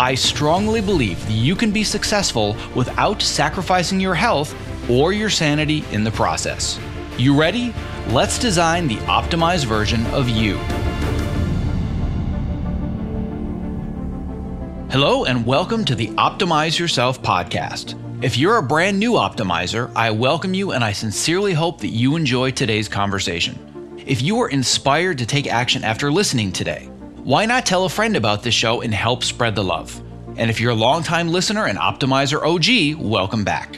I strongly believe that you can be successful without sacrificing your health or your sanity in the process. You ready? Let's design the optimized version of you. Hello, and welcome to the Optimize Yourself podcast. If you're a brand new optimizer, I welcome you and I sincerely hope that you enjoy today's conversation. If you are inspired to take action after listening today, why not tell a friend about this show and help spread the love? And if you're a longtime listener and Optimizer OG, welcome back.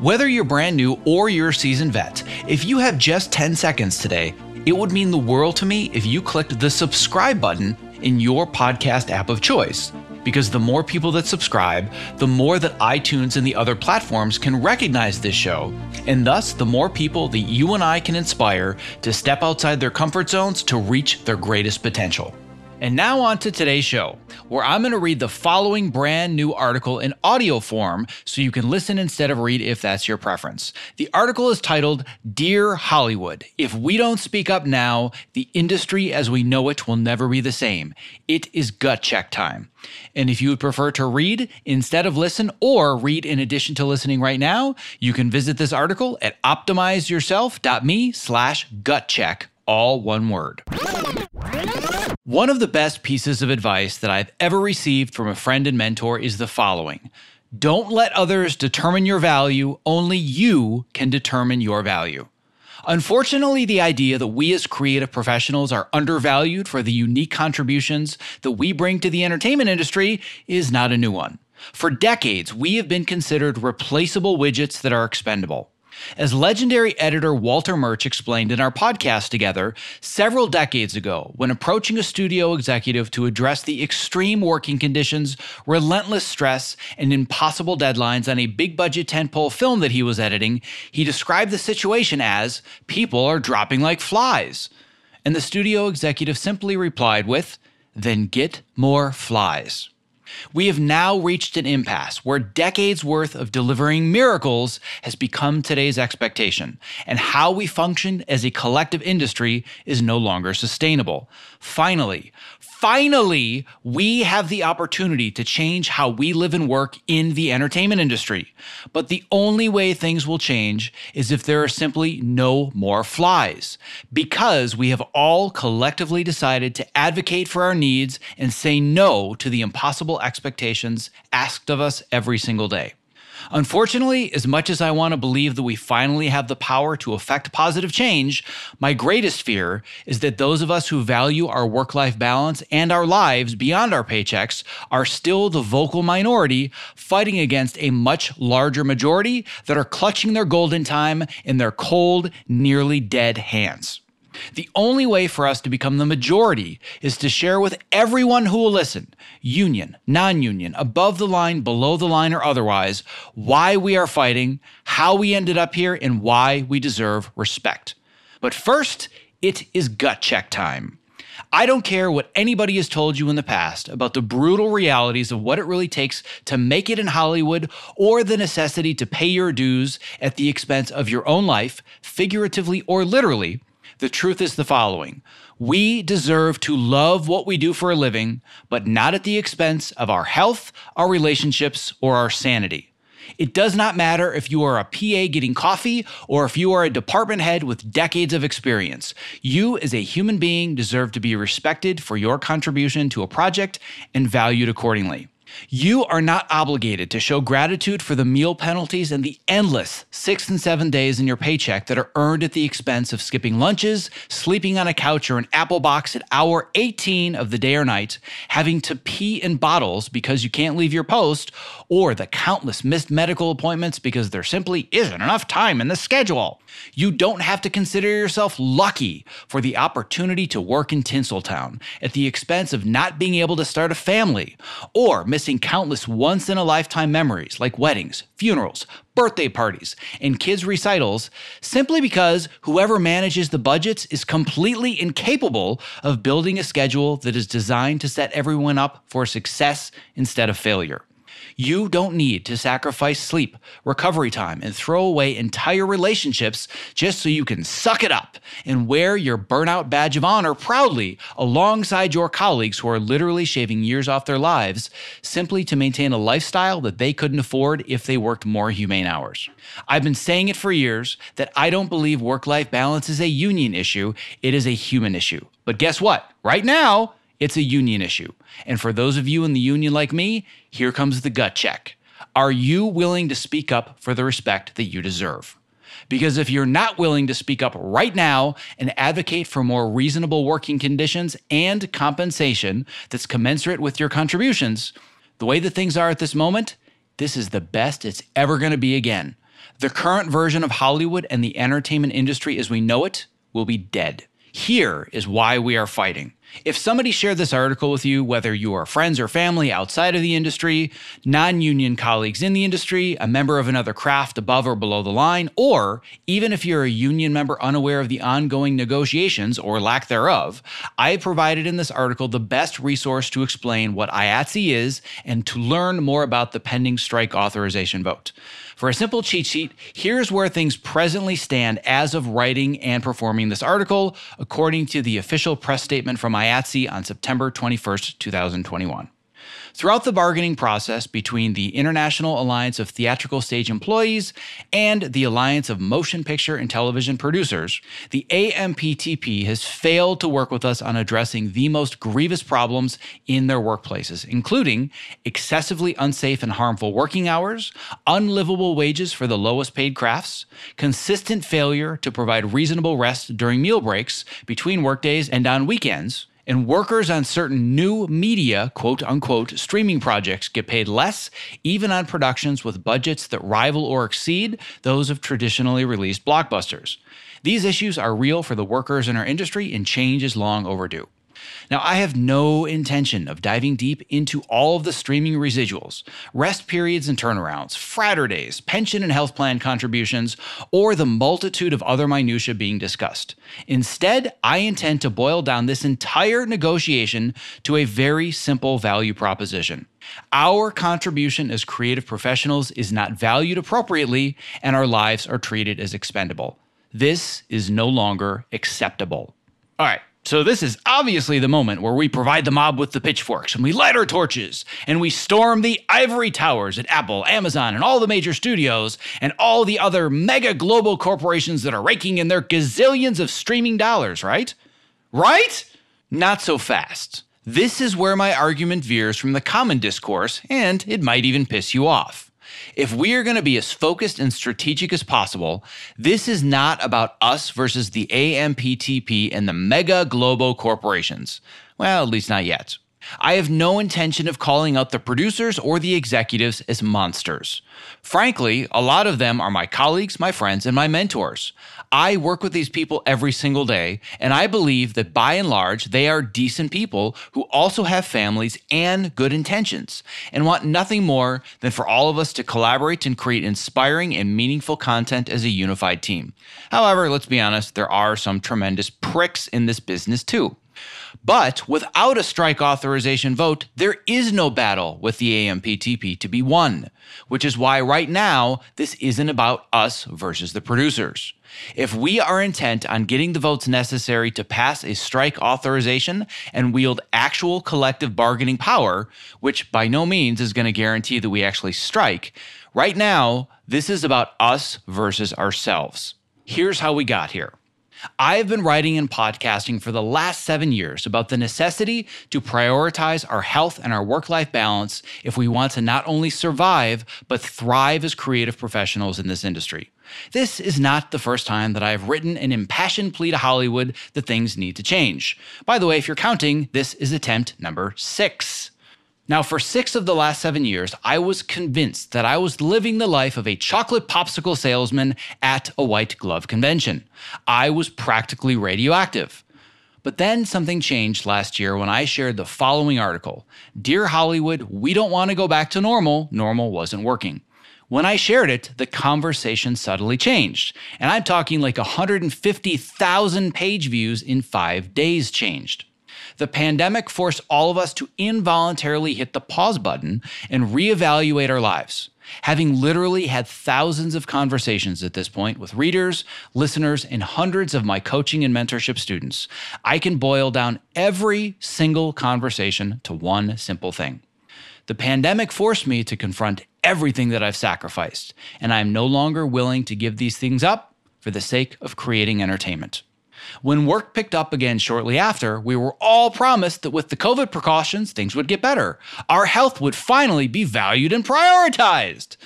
Whether you're brand new or you're a seasoned vet, if you have just 10 seconds today, it would mean the world to me if you clicked the subscribe button in your podcast app of choice. Because the more people that subscribe, the more that iTunes and the other platforms can recognize this show, and thus the more people that you and I can inspire to step outside their comfort zones to reach their greatest potential. And now on to today's show, where I'm going to read the following brand new article in audio form so you can listen instead of read if that's your preference. The article is titled Dear Hollywood, If We Don't Speak Up Now, the industry as we know it will never be the same. It is gut check time. And if you would prefer to read instead of listen or read in addition to listening right now, you can visit this article at optimizeyourself.me slash gut check, all one word. One of the best pieces of advice that I've ever received from a friend and mentor is the following Don't let others determine your value, only you can determine your value. Unfortunately, the idea that we as creative professionals are undervalued for the unique contributions that we bring to the entertainment industry is not a new one. For decades, we have been considered replaceable widgets that are expendable. As legendary editor Walter Murch explained in our podcast together several decades ago, when approaching a studio executive to address the extreme working conditions, relentless stress, and impossible deadlines on a big budget tentpole film that he was editing, he described the situation as people are dropping like flies. And the studio executive simply replied with, then get more flies. We have now reached an impasse where decades worth of delivering miracles has become today's expectation, and how we function as a collective industry is no longer sustainable. Finally, finally, we have the opportunity to change how we live and work in the entertainment industry. But the only way things will change is if there are simply no more flies, because we have all collectively decided to advocate for our needs and say no to the impossible expectations asked of us every single day. Unfortunately, as much as I want to believe that we finally have the power to affect positive change, my greatest fear is that those of us who value our work life balance and our lives beyond our paychecks are still the vocal minority fighting against a much larger majority that are clutching their golden time in their cold, nearly dead hands. The only way for us to become the majority is to share with everyone who will listen, union, non union, above the line, below the line, or otherwise, why we are fighting, how we ended up here, and why we deserve respect. But first, it is gut check time. I don't care what anybody has told you in the past about the brutal realities of what it really takes to make it in Hollywood or the necessity to pay your dues at the expense of your own life, figuratively or literally. The truth is the following We deserve to love what we do for a living, but not at the expense of our health, our relationships, or our sanity. It does not matter if you are a PA getting coffee or if you are a department head with decades of experience. You, as a human being, deserve to be respected for your contribution to a project and valued accordingly. You are not obligated to show gratitude for the meal penalties and the endless six and seven days in your paycheck that are earned at the expense of skipping lunches, sleeping on a couch or an apple box at hour 18 of the day or night, having to pee in bottles because you can't leave your post, or the countless missed medical appointments because there simply isn't enough time in the schedule. You don't have to consider yourself lucky for the opportunity to work in Tinseltown at the expense of not being able to start a family or missing countless once in a lifetime memories like weddings, funerals, birthday parties, and kids' recitals simply because whoever manages the budgets is completely incapable of building a schedule that is designed to set everyone up for success instead of failure. You don't need to sacrifice sleep, recovery time, and throw away entire relationships just so you can suck it up and wear your burnout badge of honor proudly alongside your colleagues who are literally shaving years off their lives simply to maintain a lifestyle that they couldn't afford if they worked more humane hours. I've been saying it for years that I don't believe work life balance is a union issue, it is a human issue. But guess what? Right now, it's a union issue. And for those of you in the union like me, here comes the gut check. Are you willing to speak up for the respect that you deserve? Because if you're not willing to speak up right now and advocate for more reasonable working conditions and compensation that's commensurate with your contributions, the way that things are at this moment, this is the best it's ever going to be again. The current version of Hollywood and the entertainment industry as we know it will be dead. Here is why we are fighting. If somebody shared this article with you, whether you are friends or family outside of the industry, non union colleagues in the industry, a member of another craft above or below the line, or even if you're a union member unaware of the ongoing negotiations or lack thereof, I provided in this article the best resource to explain what IATSE is and to learn more about the pending strike authorization vote. For a simple cheat sheet, here's where things presently stand as of writing and performing this article, according to the official press statement from IATSE on September 21st, 2021. Throughout the bargaining process between the International Alliance of Theatrical Stage Employees and the Alliance of Motion Picture and Television Producers, the AMPTP has failed to work with us on addressing the most grievous problems in their workplaces, including excessively unsafe and harmful working hours, unlivable wages for the lowest paid crafts, consistent failure to provide reasonable rest during meal breaks between workdays and on weekends, and workers on certain new media, quote unquote, streaming projects get paid less, even on productions with budgets that rival or exceed those of traditionally released blockbusters. These issues are real for the workers in our industry, and change is long overdue. Now, I have no intention of diving deep into all of the streaming residuals, rest periods and turnarounds, Fraturdays, pension and health plan contributions, or the multitude of other minutiae being discussed. Instead, I intend to boil down this entire negotiation to a very simple value proposition. Our contribution as creative professionals is not valued appropriately, and our lives are treated as expendable. This is no longer acceptable. All right, so, this is obviously the moment where we provide the mob with the pitchforks and we light our torches and we storm the ivory towers at Apple, Amazon, and all the major studios and all the other mega global corporations that are raking in their gazillions of streaming dollars, right? Right? Not so fast. This is where my argument veers from the common discourse, and it might even piss you off. If we are going to be as focused and strategic as possible, this is not about us versus the AMPTP and the mega global corporations. Well, at least not yet. I have no intention of calling out the producers or the executives as monsters. Frankly, a lot of them are my colleagues, my friends, and my mentors. I work with these people every single day, and I believe that by and large, they are decent people who also have families and good intentions and want nothing more than for all of us to collaborate and create inspiring and meaningful content as a unified team. However, let's be honest, there are some tremendous pricks in this business too. But without a strike authorization vote, there is no battle with the AMPTP to be won, which is why right now this isn't about us versus the producers. If we are intent on getting the votes necessary to pass a strike authorization and wield actual collective bargaining power, which by no means is going to guarantee that we actually strike, right now, this is about us versus ourselves. Here's how we got here. I have been writing and podcasting for the last seven years about the necessity to prioritize our health and our work life balance if we want to not only survive, but thrive as creative professionals in this industry. This is not the first time that I have written an impassioned plea to Hollywood that things need to change. By the way, if you're counting, this is attempt number six. Now, for six of the last seven years, I was convinced that I was living the life of a chocolate popsicle salesman at a white glove convention. I was practically radioactive. But then something changed last year when I shared the following article Dear Hollywood, we don't want to go back to normal. Normal wasn't working. When I shared it, the conversation subtly changed. And I'm talking like 150,000 page views in five days changed. The pandemic forced all of us to involuntarily hit the pause button and reevaluate our lives. Having literally had thousands of conversations at this point with readers, listeners, and hundreds of my coaching and mentorship students, I can boil down every single conversation to one simple thing. The pandemic forced me to confront everything that I've sacrificed, and I am no longer willing to give these things up for the sake of creating entertainment. When work picked up again shortly after, we were all promised that with the COVID precautions, things would get better. Our health would finally be valued and prioritized.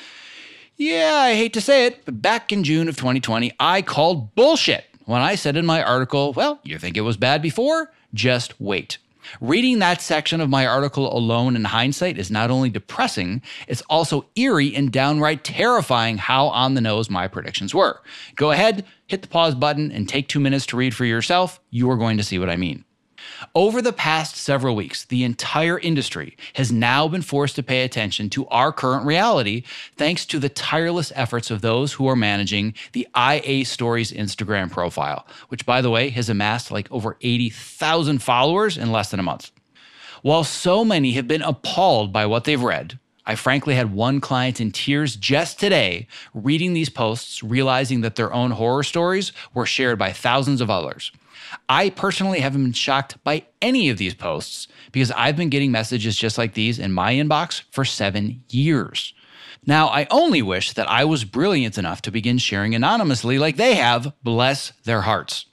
Yeah, I hate to say it, but back in June of 2020, I called bullshit when I said in my article, well, you think it was bad before? Just wait. Reading that section of my article alone in hindsight is not only depressing, it's also eerie and downright terrifying how on the nose my predictions were. Go ahead, hit the pause button, and take two minutes to read for yourself. You are going to see what I mean. Over the past several weeks, the entire industry has now been forced to pay attention to our current reality thanks to the tireless efforts of those who are managing the IA Stories Instagram profile, which, by the way, has amassed like over 80,000 followers in less than a month. While so many have been appalled by what they've read, I frankly had one client in tears just today reading these posts, realizing that their own horror stories were shared by thousands of others. I personally haven't been shocked by any of these posts because I've been getting messages just like these in my inbox for seven years. Now, I only wish that I was brilliant enough to begin sharing anonymously like they have, bless their hearts.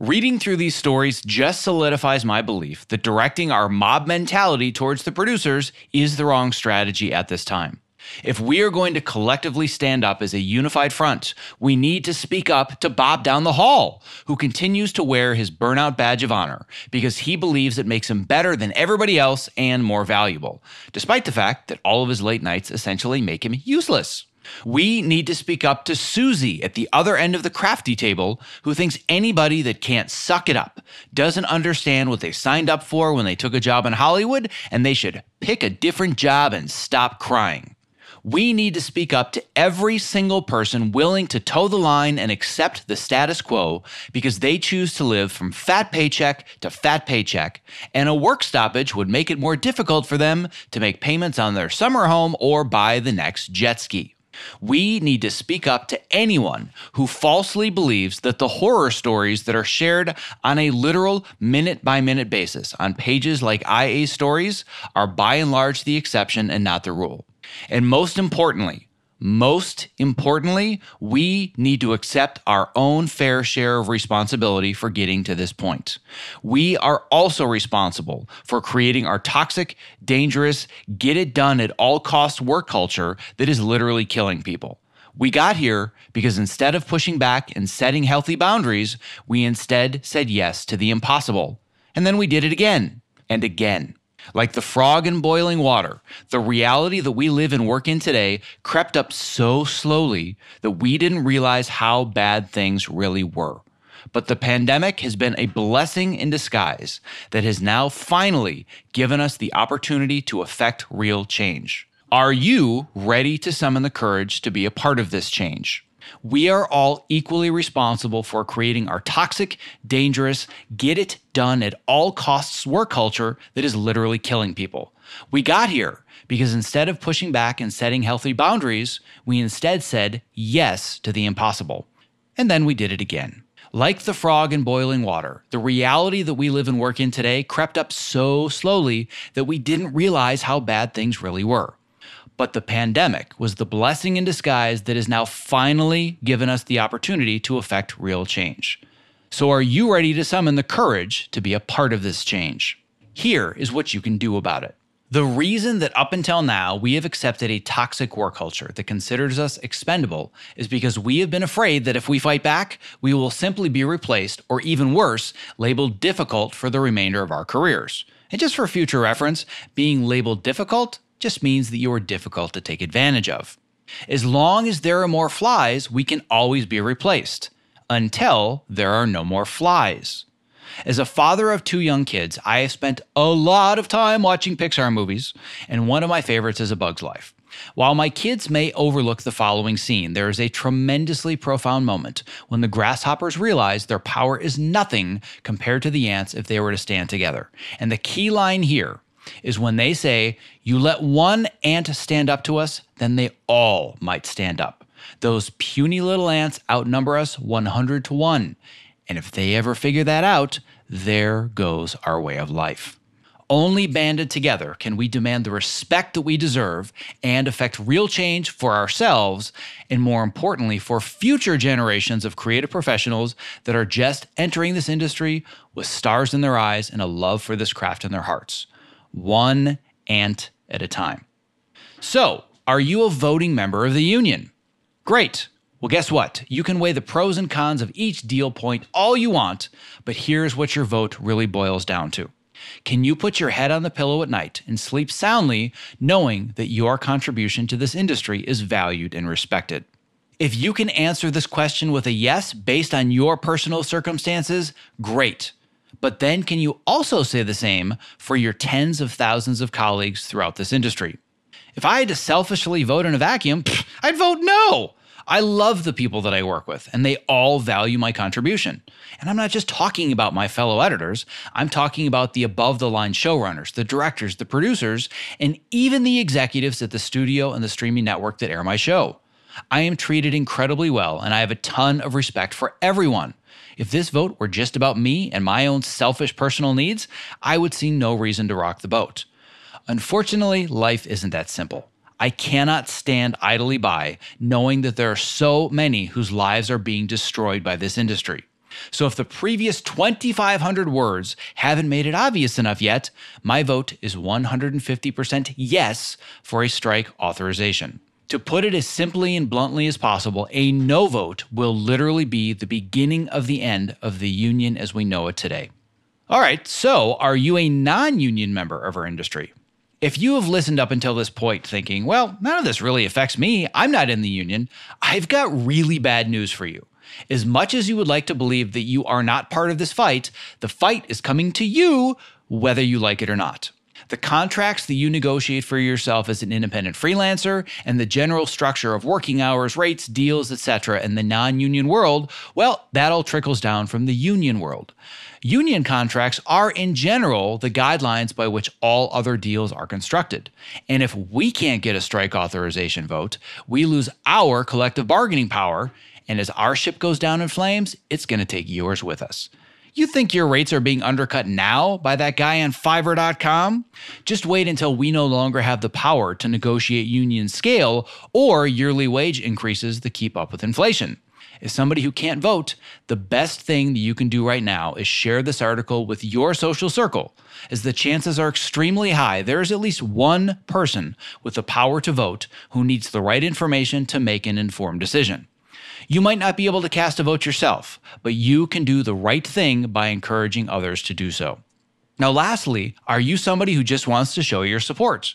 Reading through these stories just solidifies my belief that directing our mob mentality towards the producers is the wrong strategy at this time. If we are going to collectively stand up as a unified front, we need to speak up to Bob down the hall, who continues to wear his burnout badge of honor because he believes it makes him better than everybody else and more valuable, despite the fact that all of his late nights essentially make him useless. We need to speak up to Susie at the other end of the crafty table who thinks anybody that can't suck it up doesn't understand what they signed up for when they took a job in Hollywood and they should pick a different job and stop crying. We need to speak up to every single person willing to toe the line and accept the status quo because they choose to live from fat paycheck to fat paycheck, and a work stoppage would make it more difficult for them to make payments on their summer home or buy the next jet ski. We need to speak up to anyone who falsely believes that the horror stories that are shared on a literal minute by minute basis on pages like IA stories are by and large the exception and not the rule. And most importantly, most importantly, we need to accept our own fair share of responsibility for getting to this point. We are also responsible for creating our toxic, dangerous, get it done at all costs work culture that is literally killing people. We got here because instead of pushing back and setting healthy boundaries, we instead said yes to the impossible. And then we did it again and again. Like the frog in boiling water, the reality that we live and work in today crept up so slowly that we didn't realize how bad things really were. But the pandemic has been a blessing in disguise that has now finally given us the opportunity to effect real change. Are you ready to summon the courage to be a part of this change? We are all equally responsible for creating our toxic, dangerous, get it done at all costs work culture that is literally killing people. We got here because instead of pushing back and setting healthy boundaries, we instead said yes to the impossible. And then we did it again. Like the frog in boiling water, the reality that we live and work in today crept up so slowly that we didn't realize how bad things really were. But the pandemic was the blessing in disguise that has now finally given us the opportunity to effect real change. So, are you ready to summon the courage to be a part of this change? Here is what you can do about it. The reason that up until now we have accepted a toxic work culture that considers us expendable is because we have been afraid that if we fight back, we will simply be replaced, or even worse, labeled difficult for the remainder of our careers. And just for future reference, being labeled difficult just means that you are difficult to take advantage of. As long as there are more flies, we can always be replaced until there are no more flies. As a father of two young kids, I have spent a lot of time watching Pixar movies, and one of my favorites is A Bug's Life. While my kids may overlook the following scene, there is a tremendously profound moment when the grasshoppers realize their power is nothing compared to the ants if they were to stand together. And the key line here is when they say, You let one ant stand up to us, then they all might stand up. Those puny little ants outnumber us 100 to 1. And if they ever figure that out, there goes our way of life. Only banded together can we demand the respect that we deserve and effect real change for ourselves, and more importantly, for future generations of creative professionals that are just entering this industry with stars in their eyes and a love for this craft in their hearts. One ant at a time. So, are you a voting member of the union? Great. Well, guess what? You can weigh the pros and cons of each deal point all you want, but here's what your vote really boils down to. Can you put your head on the pillow at night and sleep soundly knowing that your contribution to this industry is valued and respected? If you can answer this question with a yes based on your personal circumstances, great. But then can you also say the same for your tens of thousands of colleagues throughout this industry? If I had to selfishly vote in a vacuum, I'd vote no. I love the people that I work with, and they all value my contribution. And I'm not just talking about my fellow editors, I'm talking about the above the line showrunners, the directors, the producers, and even the executives at the studio and the streaming network that air my show. I am treated incredibly well, and I have a ton of respect for everyone. If this vote were just about me and my own selfish personal needs, I would see no reason to rock the boat. Unfortunately, life isn't that simple. I cannot stand idly by knowing that there are so many whose lives are being destroyed by this industry. So, if the previous 2,500 words haven't made it obvious enough yet, my vote is 150% yes for a strike authorization. To put it as simply and bluntly as possible, a no vote will literally be the beginning of the end of the union as we know it today. All right, so are you a non union member of our industry? If you have listened up until this point thinking, well, none of this really affects me, I'm not in the union, I've got really bad news for you. As much as you would like to believe that you are not part of this fight, the fight is coming to you whether you like it or not. The contracts that you negotiate for yourself as an independent freelancer and the general structure of working hours, rates, deals, etc. in the non-union world, well, that all trickles down from the union world. Union contracts are, in general, the guidelines by which all other deals are constructed. And if we can't get a strike authorization vote, we lose our collective bargaining power. And as our ship goes down in flames, it's going to take yours with us. You think your rates are being undercut now by that guy on Fiverr.com? Just wait until we no longer have the power to negotiate union scale or yearly wage increases to keep up with inflation. As somebody who can't vote, the best thing that you can do right now is share this article with your social circle, as the chances are extremely high there is at least one person with the power to vote who needs the right information to make an informed decision. You might not be able to cast a vote yourself, but you can do the right thing by encouraging others to do so. Now, lastly, are you somebody who just wants to show your support?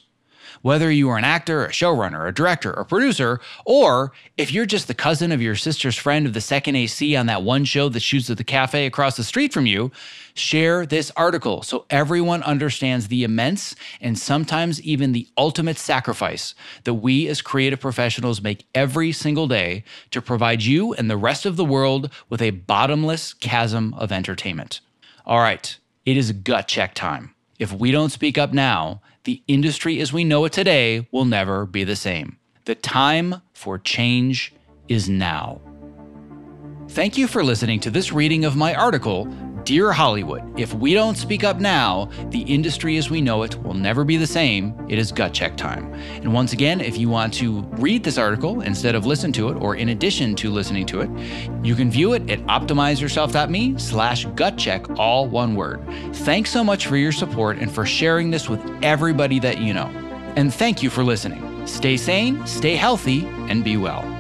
Whether you are an actor, a showrunner, a director, a producer, or if you're just the cousin of your sister's friend of the second AC on that one show that shoots at the cafe across the street from you, share this article so everyone understands the immense and sometimes even the ultimate sacrifice that we as creative professionals make every single day to provide you and the rest of the world with a bottomless chasm of entertainment. All right, it is gut check time. If we don't speak up now, the industry as we know it today will never be the same. The time for change is now. Thank you for listening to this reading of my article, Dear Hollywood, if we don't speak up now, the industry as we know it will never be the same. It is gut check time. And once again, if you want to read this article instead of listen to it, or in addition to listening to it, you can view it at optimizeyourself.me slash gut check, all one word. Thanks so much for your support and for sharing this with everybody that you know. And thank you for listening. Stay sane, stay healthy, and be well.